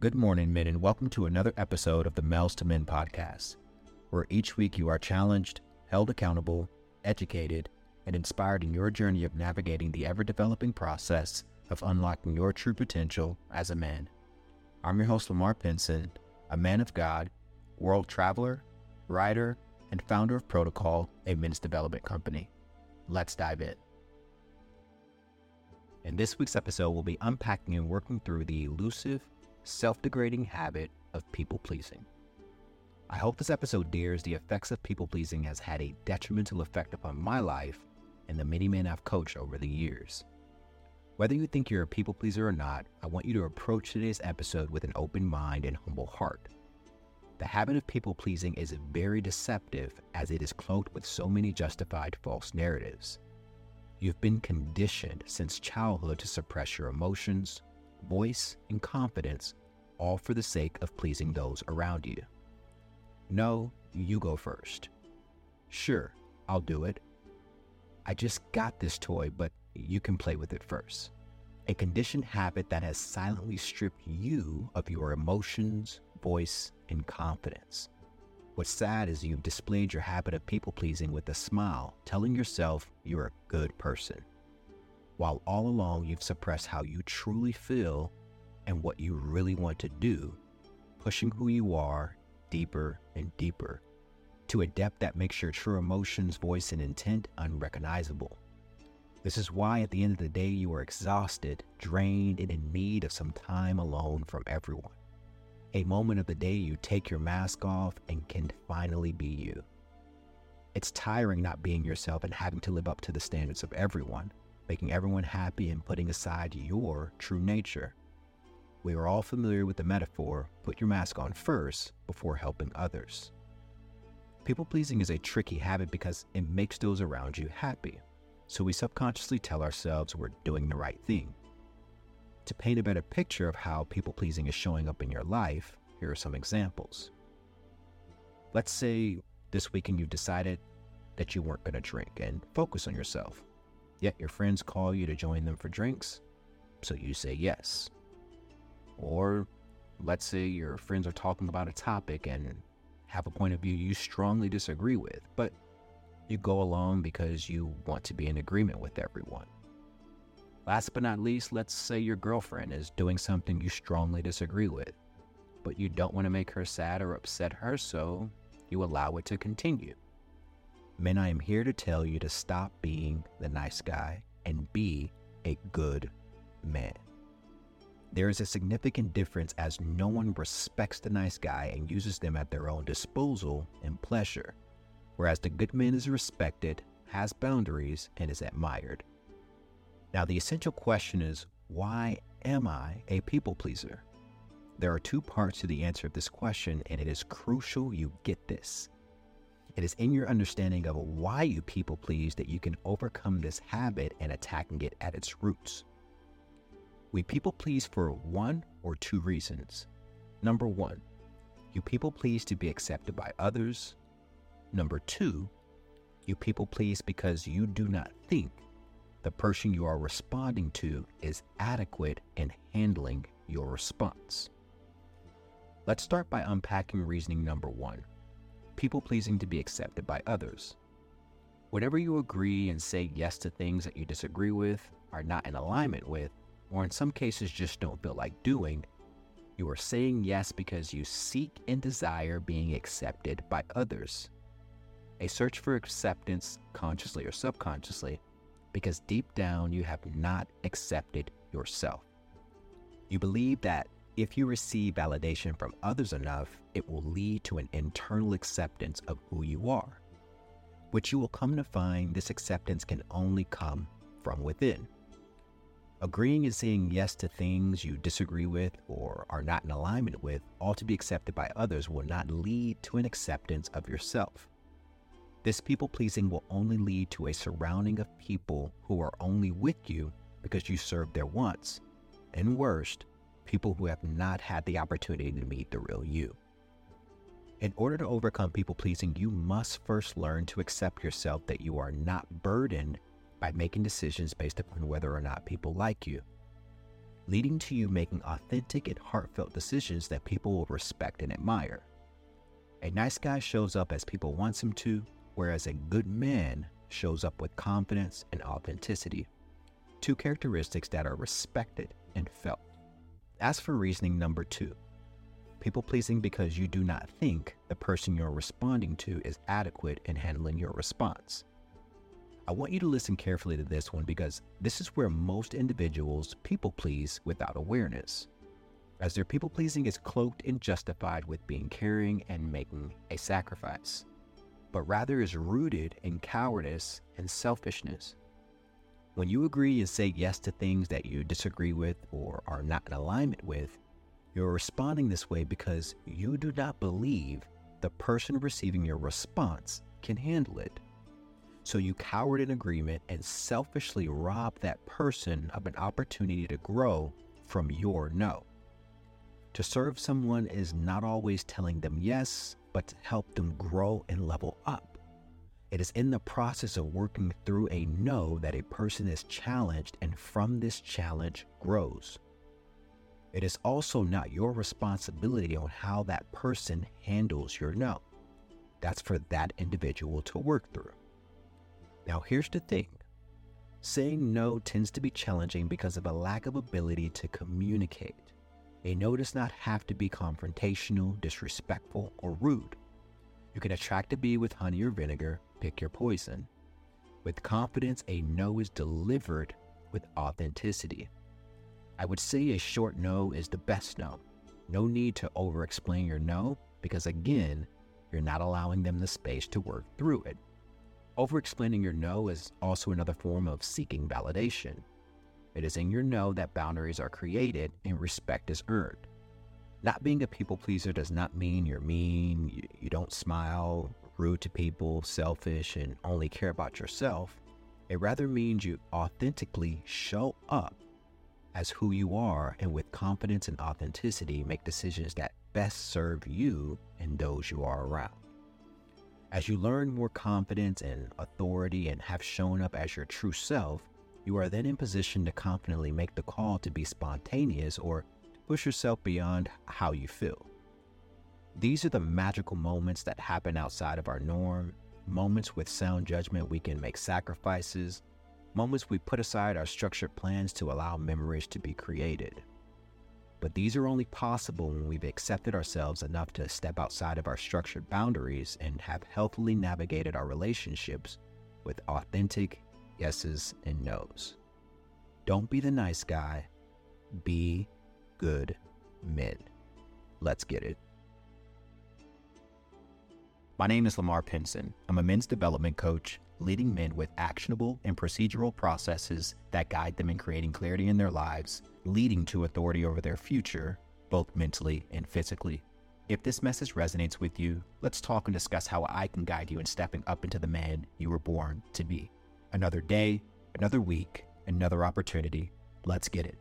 Good morning, men, and welcome to another episode of the Males to Men podcast, where each week you are challenged, held accountable, educated, and inspired in your journey of navigating the ever developing process of unlocking your true potential as a man. I'm your host, Lamar Pinson, a man of God, world traveler, writer, and founder of Protocol, a men's development company. Let's dive in. In this week's episode, we'll be unpacking and working through the elusive, self degrading habit of people pleasing. I hope this episode dares the effects of people pleasing has had a detrimental effect upon my life and the many men I've coached over the years. Whether you think you're a people pleaser or not, I want you to approach today's episode with an open mind and humble heart. The habit of people pleasing is very deceptive as it is cloaked with so many justified false narratives. You've been conditioned since childhood to suppress your emotions, voice, and confidence, all for the sake of pleasing those around you. No, you go first. Sure, I'll do it. I just got this toy, but you can play with it first. A conditioned habit that has silently stripped you of your emotions, voice, and confidence. What's sad is you've displayed your habit of people pleasing with a smile, telling yourself you're a good person, while all along you've suppressed how you truly feel and what you really want to do, pushing who you are deeper and deeper to a depth that makes your true emotions, voice, and intent unrecognizable. This is why at the end of the day you are exhausted, drained, and in need of some time alone from everyone. A moment of the day you take your mask off and can finally be you. It's tiring not being yourself and having to live up to the standards of everyone, making everyone happy and putting aside your true nature. We are all familiar with the metaphor put your mask on first before helping others. People pleasing is a tricky habit because it makes those around you happy, so we subconsciously tell ourselves we're doing the right thing. To paint a better picture of how people pleasing is showing up in your life, here are some examples. Let's say this weekend you've decided that you weren't going to drink and focus on yourself. Yet your friends call you to join them for drinks, so you say yes. Or let's say your friends are talking about a topic and have a point of view you strongly disagree with, but you go along because you want to be in agreement with everyone. Last but not least, let's say your girlfriend is doing something you strongly disagree with, but you don't want to make her sad or upset her, so you allow it to continue. Men, I am here to tell you to stop being the nice guy and be a good man. There is a significant difference as no one respects the nice guy and uses them at their own disposal and pleasure, whereas the good man is respected, has boundaries, and is admired. Now, the essential question is why am I a people pleaser? There are two parts to the answer of this question, and it is crucial you get this. It is in your understanding of why you people please that you can overcome this habit and attacking it at its roots. We people please for one or two reasons. Number one, you people please to be accepted by others. Number two, you people please because you do not think the person you are responding to is adequate in handling your response. Let's start by unpacking reasoning number one people pleasing to be accepted by others. Whenever you agree and say yes to things that you disagree with, are not in alignment with, or in some cases just don't feel like doing, you are saying yes because you seek and desire being accepted by others. A search for acceptance, consciously or subconsciously, because deep down you have not accepted yourself. You believe that if you receive validation from others enough, it will lead to an internal acceptance of who you are, which you will come to find this acceptance can only come from within. Agreeing and saying yes to things you disagree with or are not in alignment with, all to be accepted by others, will not lead to an acceptance of yourself. This people pleasing will only lead to a surrounding of people who are only with you because you serve their wants, and worst, people who have not had the opportunity to meet the real you. In order to overcome people pleasing, you must first learn to accept yourself that you are not burdened by making decisions based upon whether or not people like you. leading to you making authentic and heartfelt decisions that people will respect and admire. A nice guy shows up as people wants him to, whereas a good man shows up with confidence and authenticity, two characteristics that are respected and felt. As for reasoning number two, people pleasing because you do not think the person you're responding to is adequate in handling your response. I want you to listen carefully to this one because this is where most individuals people please without awareness, as their people pleasing is cloaked and justified with being caring and making a sacrifice, but rather is rooted in cowardice and selfishness. When you agree and say yes to things that you disagree with or are not in alignment with, you're responding this way because you do not believe the person receiving your response can handle it. So you cowered in agreement and selfishly robbed that person of an opportunity to grow from your no. To serve someone is not always telling them yes, but to help them grow and level up. It is in the process of working through a no that a person is challenged and from this challenge grows. It is also not your responsibility on how that person handles your no. That's for that individual to work through. Now, here's the thing saying no tends to be challenging because of a lack of ability to communicate. A no does not have to be confrontational, disrespectful, or rude. You can attract a bee with honey or vinegar, pick your poison. With confidence, a no is delivered with authenticity. I would say a short no is the best no. No need to over explain your no because, again, you're not allowing them the space to work through it. Over explaining your no is also another form of seeking validation. It is in your no that boundaries are created and respect is earned. Not being a people pleaser does not mean you're mean, you, you don't smile, rude to people, selfish, and only care about yourself. It rather means you authentically show up as who you are and with confidence and authenticity make decisions that best serve you and those you are around. As you learn more confidence and authority and have shown up as your true self, you are then in position to confidently make the call to be spontaneous or push yourself beyond how you feel. These are the magical moments that happen outside of our norm, moments with sound judgment we can make sacrifices, moments we put aside our structured plans to allow memories to be created. But these are only possible when we've accepted ourselves enough to step outside of our structured boundaries and have healthily navigated our relationships with authentic yeses and nos. Don't be the nice guy, be good men. Let's get it. My name is Lamar Pinson. I'm a men's development coach, leading men with actionable and procedural processes that guide them in creating clarity in their lives leading to authority over their future, both mentally and physically. If this message resonates with you, let's talk and discuss how I can guide you in stepping up into the man you were born to be. Another day, another week, another opportunity. Let's get it.